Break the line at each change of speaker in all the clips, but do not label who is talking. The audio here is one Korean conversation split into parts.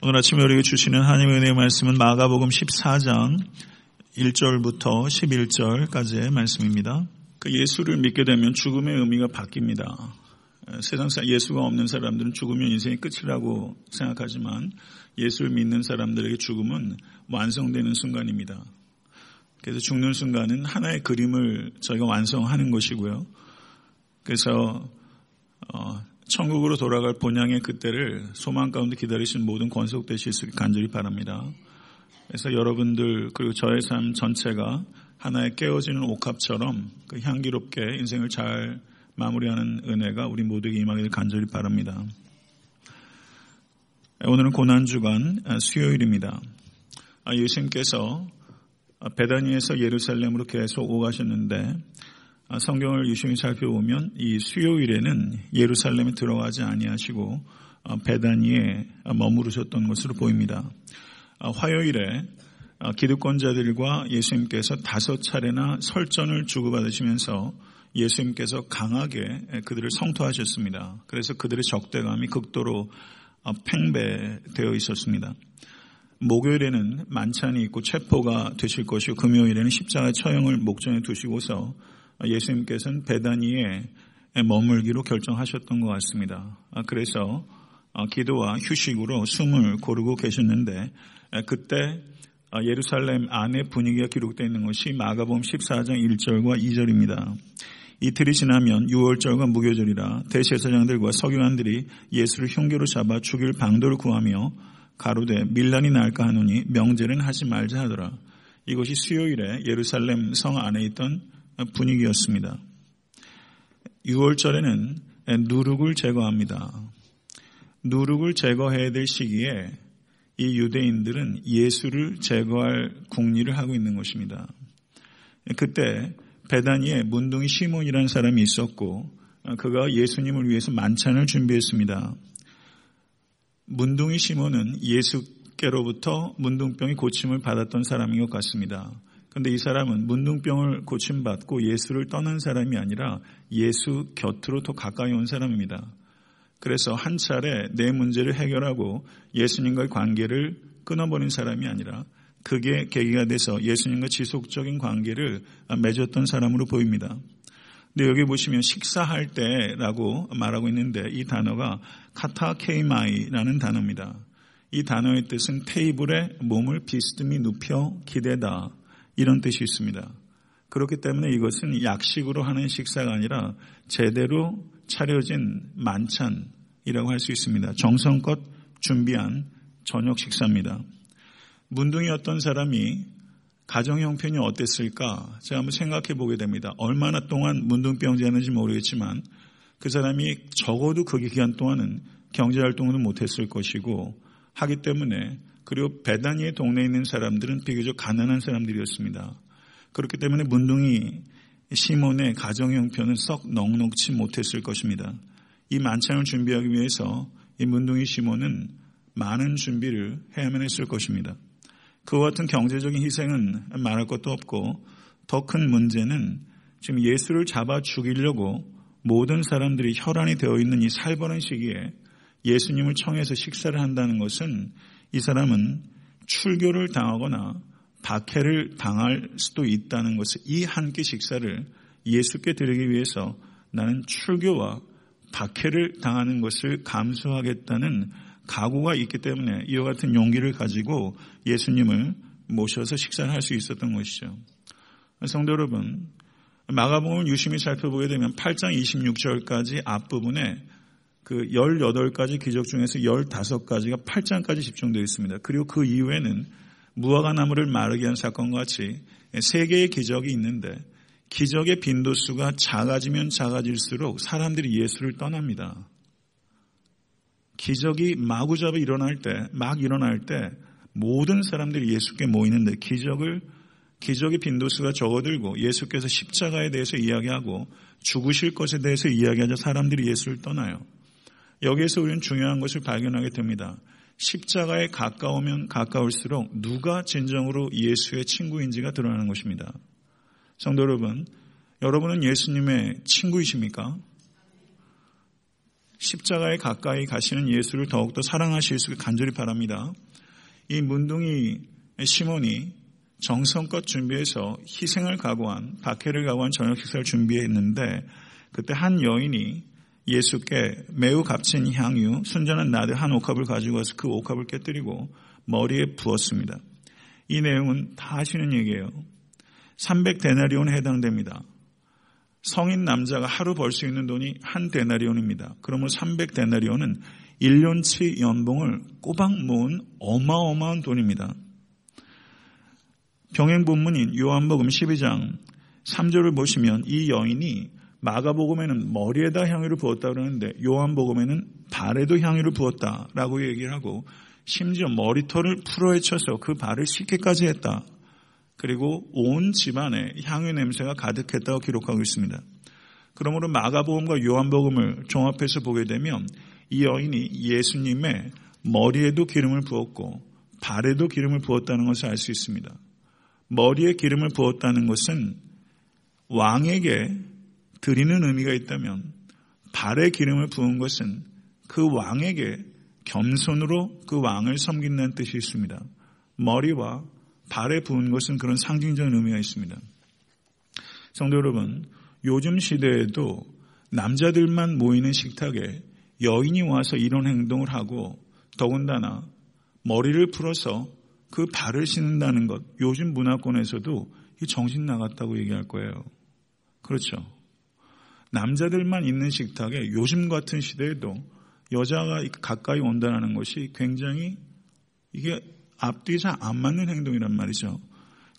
오늘 아침에 우리에게 주시는 하나님의 은혜의 말씀은 마가복음 14장 1절부터 11절까지의 말씀입니다. 그 예수를 믿게 되면 죽음의 의미가 바뀝니다. 세상상 예수가 없는 사람들은 죽으면 인생이 끝이라고 생각하지만 예수를 믿는 사람들에게 죽음은 완성되는 순간입니다. 그래서 죽는 순간은 하나의 그림을 저희가 완성하는 것이고요. 그래서 어, 천국으로 돌아갈 본향의 그때를 소망 가운데 기다리신 모든 권속되실 수 간절히 바랍니다. 그래서 여러분들 그리고 저의 삶 전체가 하나의 깨어지는 옥합처럼 그 향기롭게 인생을 잘 마무리하는 은혜가 우리 모두에게 임하기를 간절히 바랍니다. 오늘은 고난주간 수요일입니다. 아, 예수님께서 베다니에서 예루살렘으로 계속 오가셨는데 아, 성경을 유심히 살펴보면 이 수요일에는 예루살렘에 들어가지 아니하시고 아, 베다니에 머무르셨던 것으로 보입니다. 아, 화요일에 기득권자들과 예수님께서 다섯 차례나 설전을 주고받으시면서 예수님께서 강하게 그들을 성토하셨습니다. 그래서 그들의 적대감이 극도로 팽배되어 있었습니다. 목요일에는 만찬이 있고 체포가 되실 것이고 금요일에는 십자가 처형을 목전에 두시고서 예수님께서는 베다니에 머물기로 결정하셨던 것 같습니다. 아, 그래서 아, 기도와 휴식으로 숨을 고르고 계셨는데 그때 아, 예루살렘 안의 분위기가 기록되어 있는 것이 마가복음 14장 1절과 2절입니다. 이틀이 지나면 6월절과 무교절이라 대제사장들과 서기관들이 예수를 흉계로 잡아 죽일 방도를 구하며 가로되 밀란이 날까 하노니 명제는 하지 말자 하더라. 이것이 수요일에 예루살렘 성 안에 있던 분위기였습니다. 6월절에는 누룩을 제거합니다. 누룩을 제거해야 될 시기에 이 유대인들은 예수를 제거할 궁리를 하고 있는 것입니다. 그때 베다니에 문둥이 시몬이라는 사람이 있었고 그가 예수님을 위해서 만찬을 준비했습니다. 문둥이 시몬은 예수께로부터 문둥병이 고침을 받았던 사람인 것 같습니다. 그런데 이 사람은 문둥병을 고침받고 예수를 떠난 사람이 아니라 예수 곁으로 더 가까이 온 사람입니다. 그래서 한 차례 내 문제를 해결하고 예수님과의 관계를 끊어버린 사람이 아니라 그게 계기가 돼서 예수님과 지속적인 관계를 맺었던 사람으로 보입니다. 근데 여기 보시면 식사할 때라고 말하고 있는데 이 단어가 카타케이마이라는 단어입니다. 이 단어의 뜻은 테이블에 몸을 비스듬히 눕혀 기대다 이런 뜻이 있습니다. 그렇기 때문에 이것은 약식으로 하는 식사가 아니라 제대로 차려진 만찬이라고 할 수 있습니다. 정성껏 준비한 저녁 식사입니다. 문둥이었던 사람이 가정 형편이 어땠을까? 제가 한번 생각해 보게 됩니다. 얼마나 동안 문둥병자였는지 모르겠지만 그 사람이 적어도 그 기간 동안은 경제 활동을 못했을 것이고 하기 때문에 그리고 베다니의 동네에 있는 사람들은 비교적 가난한 사람들이었습니다. 그렇기 때문에 문둥이 시몬의 가정 형편은 썩 넉넉치 못했을 것입니다. 이 만찬을 준비하기 위해서 이 문둥이 시몬은 많은 준비를 해야만 했을 것입니다. 그와 같은 경제적인 희생은 말할 것도 없고 더 큰 문제는 지금 예수를 잡아 죽이려고 모든 사람들이 혈안이 되어 있는 이 살벌한 시기에 예수님을 청해서 식사를 한다는 것은 이 사람은 출교를 당하거나 박해를 당할 수도 있다는 것을 이 한 끼 식사를 예수께 드리기 위해서 나는 출교와 박해를 당하는 것을 감수하겠다는 각오가 있기 때문에 이와 같은 용기를 가지고 예수님을 모셔서 식사를 할 수 있었던 것이죠. 성도 여러분, 마가복음을 유심히 살펴보게 되면 8장 26절까지 앞부분에 그 18가지 기적 중에서 15가지가 8장까지 집중되어 있습니다. 그리고 그 이후에는 무화과 나무를 마르게 한 사건과 같이 세 개의 기적이 있는데 기적의 빈도수가 작아지면 작아질수록 사람들이 예수를 떠납니다. 기적이 마구잡이 일어날 때, 막 일어날 때 모든 사람들이 예수께 모이는데 기적을 기적의 빈도수가 적어들고 예수께서 십자가에 대해서 이야기하고 죽으실 것에 대해서 이야기하자 사람들이 예수를 떠나요. 여기에서 우리는 중요한 것을 발견하게 됩니다. 십자가에 가까우면 가까울수록 누가 진정으로 예수의 친구인지가 드러나는 것입니다. 성도 여러분, 여러분은 예수님의 친구이십니까? 십자가에 가까이 가시는 예수를 더욱더 사랑하실 수 간절히 바랍니다. 이 문둥이 시몬이 정성껏 준비해서 희생을 각오한 박해를 각오한 저녁 식사를 준비했는데 그때 한 여인이 예수께 매우 값진 향유 순전한 나드 한 옥합을 가지고 와서 그 옥합을 깨뜨리고 머리에 부었습니다. 이 내용은 다 아시는 얘기예요. 300데나리온에 해당됩니다. 성인 남자가 하루 벌 수 있는 돈이 한 데나리온입니다. 그러면 300데나리온은 1년치 연봉을 꼬박 모은 어마어마한 돈입니다. 병행 본문인 요한복음 12장 3절을 보시면 이 여인이 마가복음에는 머리에다 향유를 부었다 그러는데 요한복음에는 발에도 향유를 부었다라고 얘기를 하고 심지어 머리털을 풀어헤쳐서 그 발을 씻게까지 했다. 그리고 온 집안에 향유 냄새가 가득했다고 기록하고 있습니다. 그러므로 마가복음과 요한복음을 종합해서 보게 되면 이 여인이 예수님의 머리에도 기름을 부었고 발에도 기름을 부었다는 것을 알 수 있습니다. 머리에 기름을 부었다는 것은 왕에게 드리는 의미가 있다면 발에 기름을 부은 것은 그 왕에게 겸손으로 그 왕을 섬긴다는 뜻이 있습니다. 머리와 발에 부은 것은 그런 상징적인 의미가 있습니다. 성도 여러분, 요즘 시대에도 남자들만 모이는 식탁에 여인이 와서 이런 행동을 하고 더군다나 머리를 풀어서 그 발을 씻는다는 것, 요즘 문화권에서도 정신 나갔다고 얘기할 거예요. 그렇죠. 남자들만 있는 식탁에 요즘 같은 시대에도 여자가 가까이 온다는 것이 굉장히 이게 앞뒤에 잘안 맞는 행동이란 말이죠.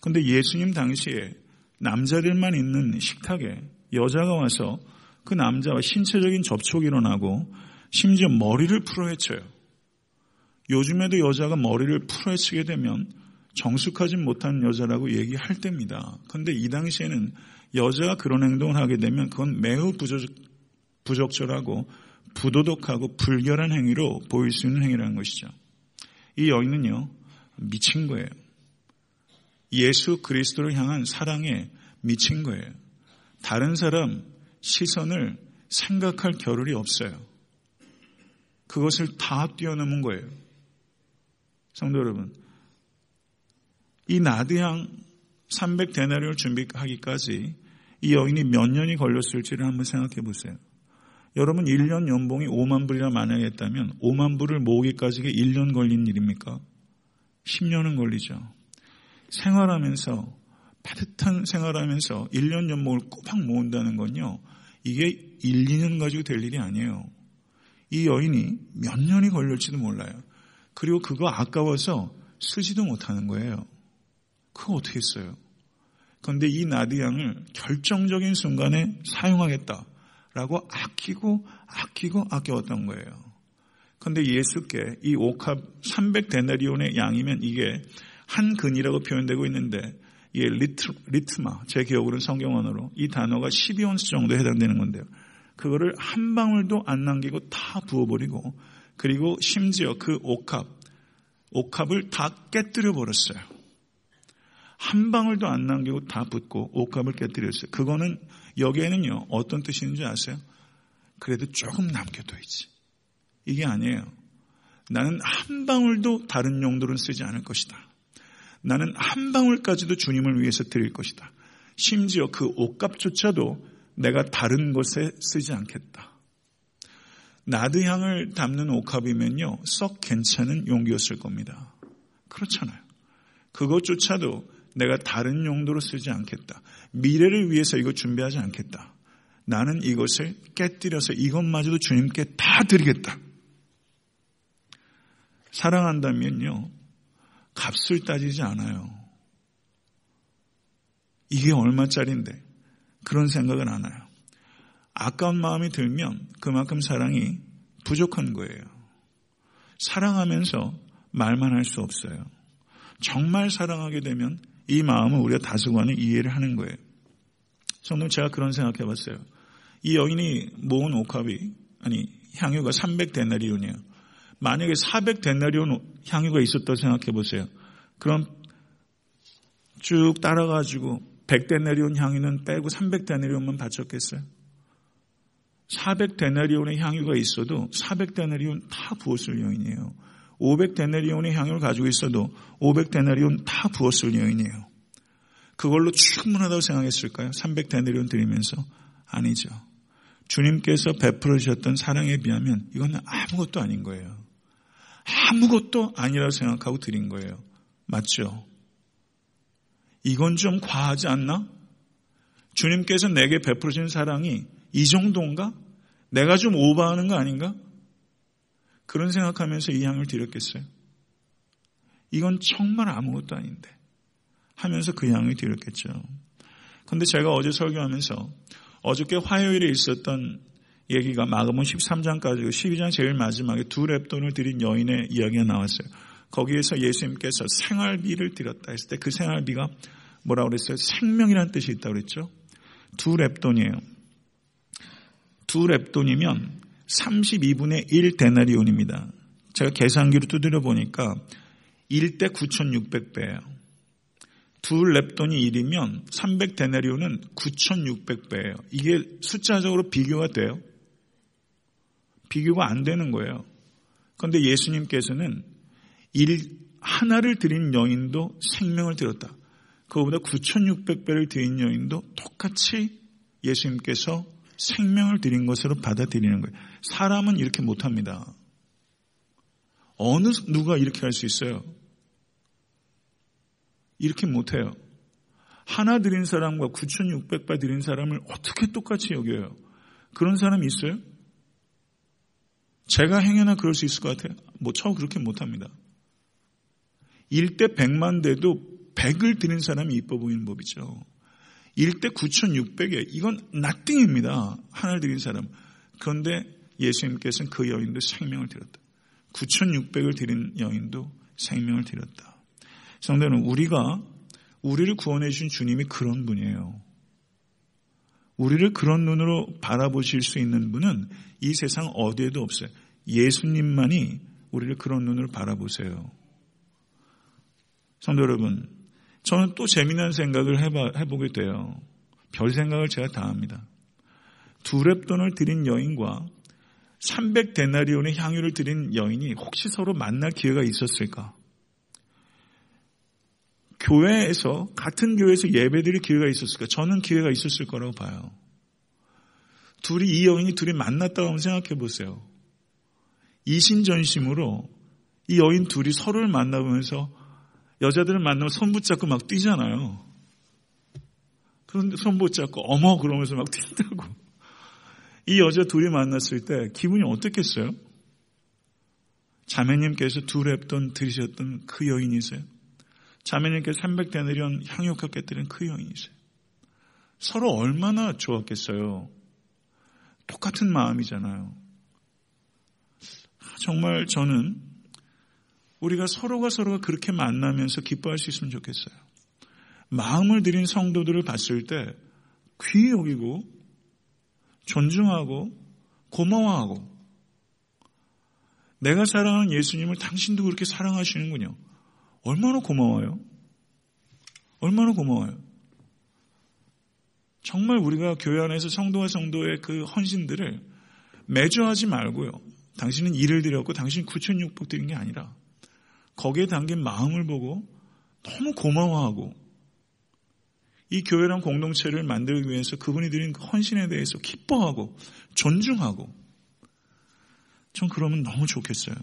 근데 예수님 당시에 남자들만 있는 식탁에 여자가 와서 그 남자와 신체적인 접촉이 일어나고 심지어 머리를 풀어헤쳐요. 요즘에도 여자가 머리를 풀어헤치게 되면 정숙하지 못한 여자라고 얘기할 때입니다. 근데 이 당시에는 여자가 그런 행동을 하게 되면 그건 매우 부적, 부적절하고 부도덕하고 불결한 행위로 보일 수 있는 행위라는 것이죠. 이 여인은요, 미친 거예요. 예수 그리스도를 향한 사랑에 미친 거예요. 다른 사람 시선을 생각할 겨를이 없어요. 그것을 다 뛰어넘은 거예요. 성도 여러분, 이 나드향 300데나리를 준비하기까지 이 여인이 몇 년이 걸렸을지를 한번 생각해 보세요. 여러분 1년 연봉이 5만 불이라 만약에 했다면 5만 불을 모으기까지 1년 걸린 일입니까? 10년은 걸리죠. 생활하면서 따뜻한 생활하면서 1년 연봉을 꼬박 모은다는 건요. 이게 1, 2년 가지고 될 일이 아니에요. 이 여인이 몇 년이 걸릴지도 몰라요. 그리고 그거 아까워서 쓰지도 못하는 거예요. 그거 어떻게 써요? 그런데 이 나드향을 결정적인 순간에 사용하겠다라고 아끼고 아끼고 아껴왔던 거예요. 그런데 예수께 이 옥합 300데나리온의 양이면 이게 한 근이라고 표현되고 있는데 이게 리트, 리트라 제 기억으로는 성경언어로 이 단어가 12온스 정도에 해당되는 건데요. 그거를 한 방울도 안 남기고 다 부어버리고 그리고 심지어 그 옥합 옥합을 다 깨뜨려 버렸어요. 한 방울도 안 남기고 다 붓고 옥합을 깨뜨렸어요. 그거는 여기에는요 어떤 있는지 아세요? 그래도 조금 남겨둬야지. 이게 아니에요. 나는 한 방울도 다른 용도로 쓰지 않을 것이다. 나는 한 방울까지도 주님을 위해서 드릴 것이다. 심지어 그 옷값조차도 내가 다른 곳에 쓰지 않겠다. 나드향을 담는 옥합이면요, 썩 괜찮은 용기였을 겁니다. 그렇잖아요. 그것조차도 내가 다른 용도로 쓰지 않겠다. 미래를 위해서 이거 준비하지 않겠다. 나는 이것을 깨뜨려서 이것마저도 주님께 다 드리겠다. 사랑한다면요, 값을 따지지 않아요. 이게 얼마짜린데 그런 생각은 안 해요. 아까운 마음이 들면 그만큼 사랑이 부족한 거예요. 사랑하면서 말만 할 수 없어요. 정말 사랑하게 되면 이 마음을 우리가 다수관에 이해를 하는 거예요. 성도 제가 그런 생각해 봤어요. 이 여인이 모은 옥합이, 아니, 향유가 300데나리온이에요. 만약에 400데나리온 향유가 있었다고 생각해 보세요. 그럼 쭉 따라가지고 100데나리온 향유는 빼고 300데나리온만 바쳤겠어요? 400데나리온의 향유가 있어도 400데나리온 다 부었을 여인이에요. 500데나리온의 향유를 가지고 있어도 500데나리온 다 부었을 여인이에요. 그걸로 충분하다고 생각했을까요? 300데나리온 드리면서 아니죠. 주님께서 베풀어 주셨던 사랑에 비하면 이건 아무것도 아닌 거예요. 아무것도 아니라고 생각하고 드린 거예요. 맞죠? 이건 좀 과하지 않나? 주님께서 내게 베풀어 주신 사랑이 이 정도인가? 내가 좀 오버하는 거 아닌가? 그런 생각하면서 이 향을 드렸겠어요. 이건 정말 아무것도 아닌데 하면서 그 향을 드렸겠죠. 근데 제가 어제 설교하면서 어저께 화요일에 있었던 얘기가 마가복 13장까지 12장 제일 마지막에 두 랩돈을 드린 여인의 이야기가 나왔어요. 거기에서 예수님께서 생활비를 드렸다 했을 때 그 생활비가 뭐라고 그랬어요? 생명이라는 뜻이 있다고 그랬죠. 두 랩돈이에요. 두 랩돈이면 32분의 1 데나리온입니다. 제가 계산기로 두드려 보니까 1대 9,600배예요. 두 랩돈이 1이면 300 데나리온은 9,600배예요. 이게 숫자적으로 비교가 돼요? 비교가 안 되는 거예요. 그런데 예수님께서는 일 하나를 드린 여인도 생명을 드렸다. 그거보다 9,600배를 드린 여인도 똑같이 예수님께서 생명을 드린 것으로 받아들이는 거예요. 사람은 이렇게 못합니다. 어느 누가 이렇게 할 수 있어요? 이렇게 못해요. 하나 드린 사람과 9,600배 드린 사람을 어떻게 똑같이 여겨요? 그런 사람이 있어요? 제가 행여나 그럴 수 있을 것 같아요. 뭐, 저 그렇게 못합니다. 1대 100만 대도 100을 드린 사람이 이뻐 보이는 법이죠. 1대 9,600에 이건 낙띵입니다. 하나를 드린 사람. 그런데 예수님께서는 그 여인도 생명을 드렸다. 9,600을 드린 여인도 생명을 드렸다. 성도는 우리가 우리를 구원해 주신 주님이 그런 분이에요. 우리를 그런 눈으로 바라보실 수 있는 분은 이 세상 어디에도 없어요. 예수님만이 우리를 그런 눈으로 바라보세요. 성도 여러분, 저는 또 재미난 생각을 해봐, 해보게 돼요. 별 생각을 제가 다 합니다. 두 랩돈을 드린 여인과 300데나리온의 향유를 드린 여인이 혹시 서로 만날 기회가 있었을까? 교회에서 같은 교회에서 예배드릴 기회가 있었을까? 저는 기회가 있었을 거라고 봐요. 둘이 이 여인이 둘이 만났다고 한번 생각해 보세요. 이신전심으로 이 여인 둘이 서로를 만나보면서 여자들을 만나면 손 붙잡고 막 뛰잖아요. 그런데 손 붙잡고 어머 그러면서 막 뛴다고. 이 여자 둘이 만났을 때 기분이 어떻겠어요? 자매님께서 두 랩돈 들으셨던 그 여인이세요? 자매님께서 300데나리온 향유가 깨뜨린 그 여인이세요? 서로 얼마나 좋았겠어요? 똑같은 마음이잖아요. 정말 저는 우리가 서로가 서로가 그렇게 만나면서 기뻐할 수 있으면 좋겠어요. 마음을 들인 성도들을 봤을 때 귀히 여기고 존중하고 고마워하고 내가 사랑하는 예수님을 당신도 그렇게 사랑하시는군요. 얼마나 고마워요? 얼마나 고마워요? 정말 우리가 교회 안에서 성도와 성도의 그 헌신들을 매주 하지 말고요. 당신은 일을 드렸고 당신 9,600 드린 게 아니라 거기에 담긴 마음을 보고 너무 고마워하고 이 교회랑 공동체를 만들기 위해서 그분이 드린 그 헌신에 대해서 기뻐하고 존중하고 전 그러면 너무 좋겠어요.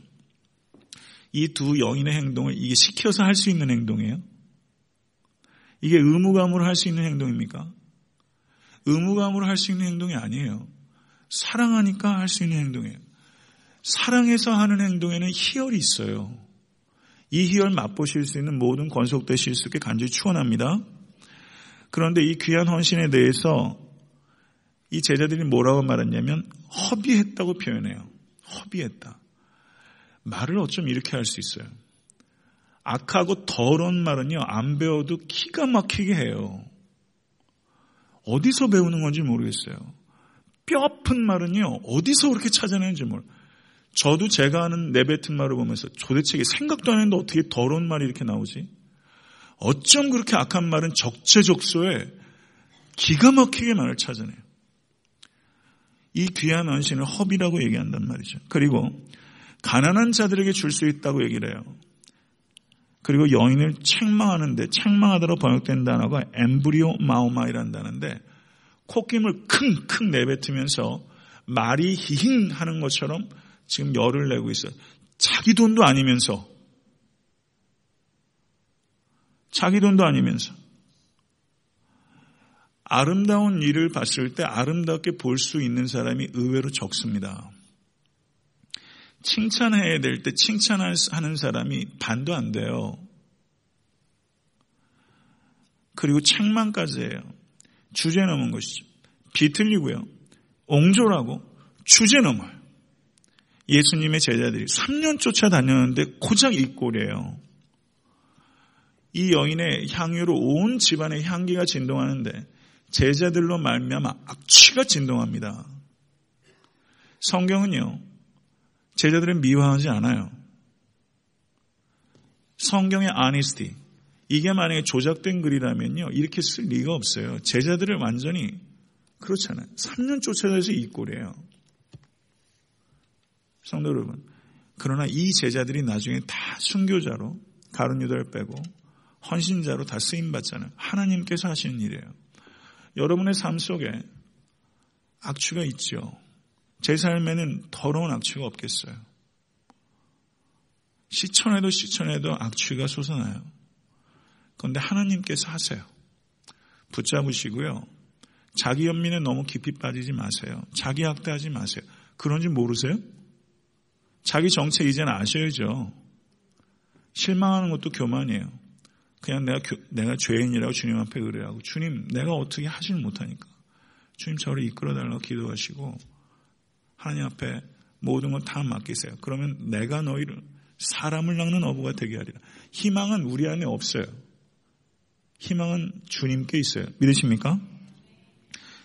이 두 여인의 행동을 이게 시켜서 할 수 있는 행동이에요? 이게 의무감으로 할 수 있는 행동입니까? 의무감으로 할 수 있는 행동이 아니에요. 사랑하니까 할 수 있는 행동이에요. 사랑해서 하는 행동에는 희열이 있어요. 이 희열 맛보실 수 있는 모든 권속되실 수 있게 간절히 축원합니다. 그런데 이 귀한 헌신에 대해서 이 제자들이 뭐라고 말했냐면 허비했다고 표현해요. 허비했다. 말을 어쩜 이렇게 할 수 있어요. 악하고 더러운 말은요, 안 배워도 기가 막히게 해요. 어디서 배우는 건지 모르겠어요. 뼈 아픈 말은요, 어디서 그렇게 찾아내는지 모르겠어요. 저도 제가 하는 내뱉은 말을 보면서 도대체 생각도 안 했는데 어떻게 더러운 말이 이렇게 나오지? 어쩜 그렇게 악한 말은 적재적소에 기가 막히게 말을 찾아내요. 이 귀한 헌신을 허비라고 얘기한단 말이죠. 그리고 가난한 자들에게 줄 수 있다고 얘기를 해요. 그리고 여인을 책망하는데 책망하다로 번역된 단어가 엠브리오 마오마이라는 단어인데 콧김을 킁킁 내뱉으면서 말이 히힝 하는 것처럼 지금 열을 내고 있어요. 자기 돈도 아니면서 자기 돈도 아니면서 아름다운 일을 봤을 때 아름답게 볼 수 있는 사람이 의외로 적습니다. 칭찬해야 될 때 칭찬하는 사람이 반도 안 돼요. 그리고 책망까지 해요. 주제 넘은 것이죠. 비틀리고요. 옹졸하고 주제 넘어요. 예수님의 제자들이 3년 쫓아다녔는데 고작 이 꼴이에요. 이 여인의 향유로 온 집안의 향기가 진동하는데 제자들로 말미암아 악취가 진동합니다. 성경은요. 제자들은 미워하지 않아요. 성경의 아니스티 이게 만약에 조작된 글이라면요. 이렇게 쓸 리가 없어요. 제자들을 완전히 그렇잖아요. 3년 쫓아다서 이 꼴이에요. 성도 여러분. 그러나 이 제자들이 나중에 다 순교자로 가룟 유다를 빼고 헌신자로 다 쓰임 받잖아요. 하나님께서 하시는 일이에요. 여러분의 삶 속에 악취가 있죠. 제 삶에는 더러운 악취가 없겠어요. 시천에도 시천에도 악취가 솟아나요. 그런데 하나님께서 하세요. 붙잡으시고요. 자기 연민에 너무 깊이 빠지지 마세요. 자기 학대하지 마세요. 그런지 모르세요? 자기 정체 이제는 아셔야죠. 실망하는 것도 교만이에요. 그냥 내가, 내가 죄인이라고 주님 앞에 의뢰하고 주님 내가 어떻게 하질 못하니까 주님 저를 이끌어달라고 기도하시고 하나님 앞에 모든 걸 다 맡기세요. 그러면 내가 너희를 사람을 낚는 어부가 되게 하리라. 희망은 우리 안에 없어요. 희망은 주님께 있어요. 믿으십니까?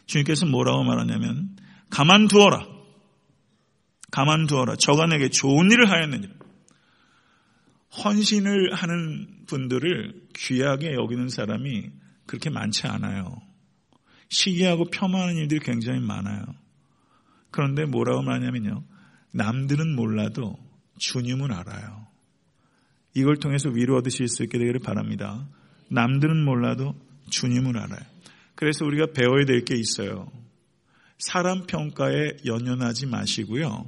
주님께서 뭐라고 말하냐면 가만두어라. 가만두어라. 저가 내게 좋은 일을 하였느니라. 헌신을 하는 분들을 귀하게 여기는 사람이 그렇게 많지 않아요. 시기하고 폄하하는 일들이 굉장히 많아요. 그런데 뭐라고 말하냐면요. 남들은 몰라도 주님은 알아요. 이걸 통해서 위로 얻으실 수 있게 되기를 바랍니다. 남들은 몰라도 주님은 알아요. 그래서 우리가 배워야 될 게 있어요. 사람 평가에 연연하지 마시고요.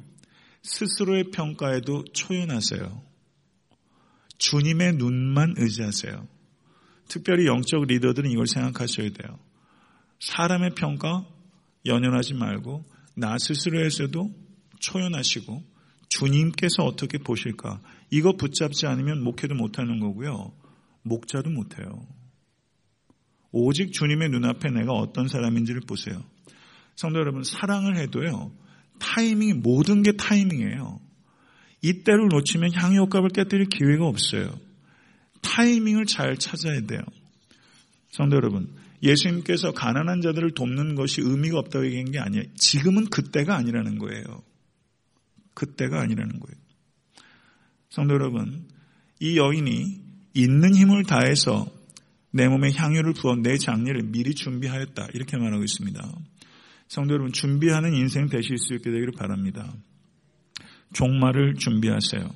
스스로의 평가에도 초연하세요. 주님의 눈만 의지하세요. 특별히 영적 리더들은 이걸 생각하셔야 돼요. 사람의 평가 연연하지 말고 나 스스로에서도 초연하시고 주님께서 어떻게 보실까 이거 붙잡지 않으면 목회도 못하는 거고요. 목자도 못해요. 오직 주님의 눈앞에 내가 어떤 사람인지를 보세요. 성도 여러분 사랑을 해도요. 타이밍이 모든 게 타이밍이에요. 이때를 놓치면 향유 효과를 깨뜨릴 기회가 없어요. 타이밍을 잘 찾아야 돼요. 성도 여러분, 예수님께서 가난한 자들을 돕는 것이 의미가 없다고 얘기한 게 아니에요. 지금은 그때가 아니라는 거예요. 그때가 아니라는 거예요. 성도 여러분, 이 여인이 있는 힘을 다해서 내 몸에 향유를 부어 내 장례를 미리 준비하였다. 이렇게 말하고 있습니다. 성도 여러분, 준비하는 인생 되실 수 있게 되기를 바랍니다. 종말을 준비하세요.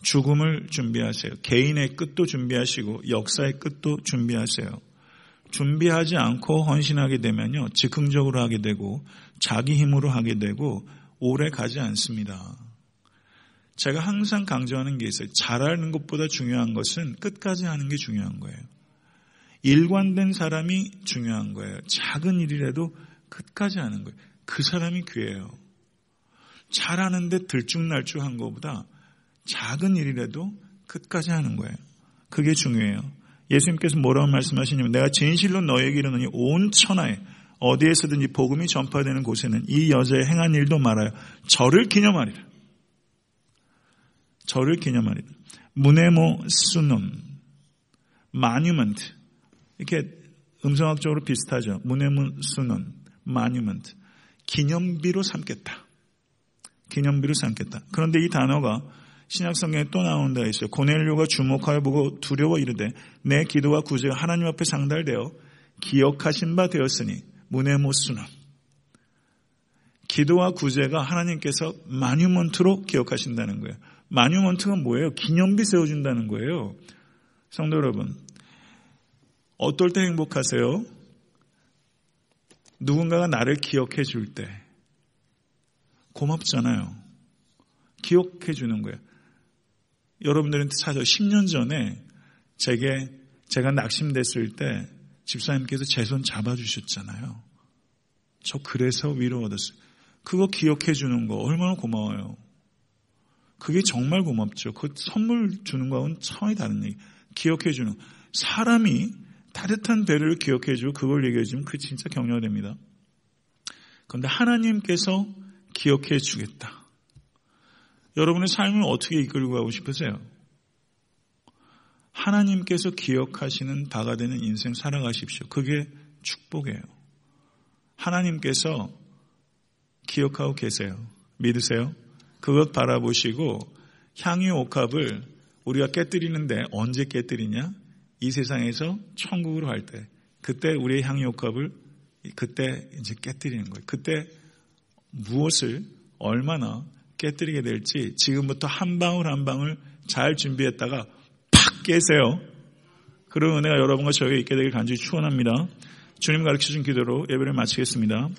죽음을 준비하세요. 개인의 끝도 준비하시고 역사의 끝도 준비하세요. 준비하지 않고 헌신하게 되면요. 즉흥적으로 하게 되고 자기 힘으로 하게 되고 오래 가지 않습니다. 제가 항상 강조하는 게 있어요. 잘하는 것보다 중요한 것은 끝까지 하는 게 중요한 거예요. 일관된 사람이 중요한 거예요. 작은 일이라도 끝까지 하는 거예요. 그 사람이 귀해요. 잘하는데 들쭉날쭉한 것보다 작은 일이라도 끝까지 하는 거예요. 그게 중요해요. 예수님께서 뭐라고 말씀하시냐면 내가 진실로 너에게 이르노니 온 천하에 어디에서든지 복음이 전파되는 곳에는 이 여자의 행한 일도 말하여 저를 기념하리라. 저를 기념하리라. 무네모 수놈 마뉴먼트 이렇게 음성학적으로 비슷하죠. 무네모 수놈 마뉴먼트 기념비로 삼겠다. 기념비로 삼겠다. 그런데 이 단어가 신약성경에 또 나온 데 있어요. 고넬료가 주목하여 보고 두려워 이르되 내 기도와 구제가 하나님 앞에 상달되어 기억하신 바 되었으니 문의 못 수나 기도와 구제가 하나님께서 마뉴먼트로 기억하신다는 거예요. 마뉴먼트가 뭐예요? 기념비 세워준다는 거예요. 성도 여러분, 어떨 때 행복하세요? 누군가가 나를 기억해 줄 때. 고맙잖아요. 기억해 주는 거예요. 여러분들한테 찾아 10년 전에 제게 제가 낙심됐을 때 집사님께서 제 손 잡아 주셨잖아요. 저 그래서 위로 얻었어요. 그거 기억해 주는 거 얼마나 고마워요. 그게 정말 고맙죠. 그 선물 주는 거하고는 차원이 다른 얘기. 기억해 주는 사람이 따뜻한 배를 기억해 주고 그걸 얘기해 주면 그 진짜 격려가 됩니다. 그런데 하나님께서 기억해 주겠다. 여러분의 삶을 어떻게 이끌고 가고 싶으세요? 하나님께서 기억하시는 바가 되는 인생 살아가십시오. 그게 축복이에요. 하나님께서 기억하고 계세요. 믿으세요? 그것 바라보시고 향유 옥합을 우리가 깨뜨리는데 언제 깨뜨리냐? 이 세상에서 천국으로 갈 때. 그때 우리의 향유 옥합을 그때 이제 깨뜨리는 거예요. 그때 무엇을 얼마나 깨뜨리게 될지 지금부터 한 방울 한 방울 잘 준비했다가 팍 깨세요. 그런 은혜가 여러분과 저에게 있게 되길 간절히 축원합니다. 주님 가르쳐 준 기도로 예배를 마치겠습니다.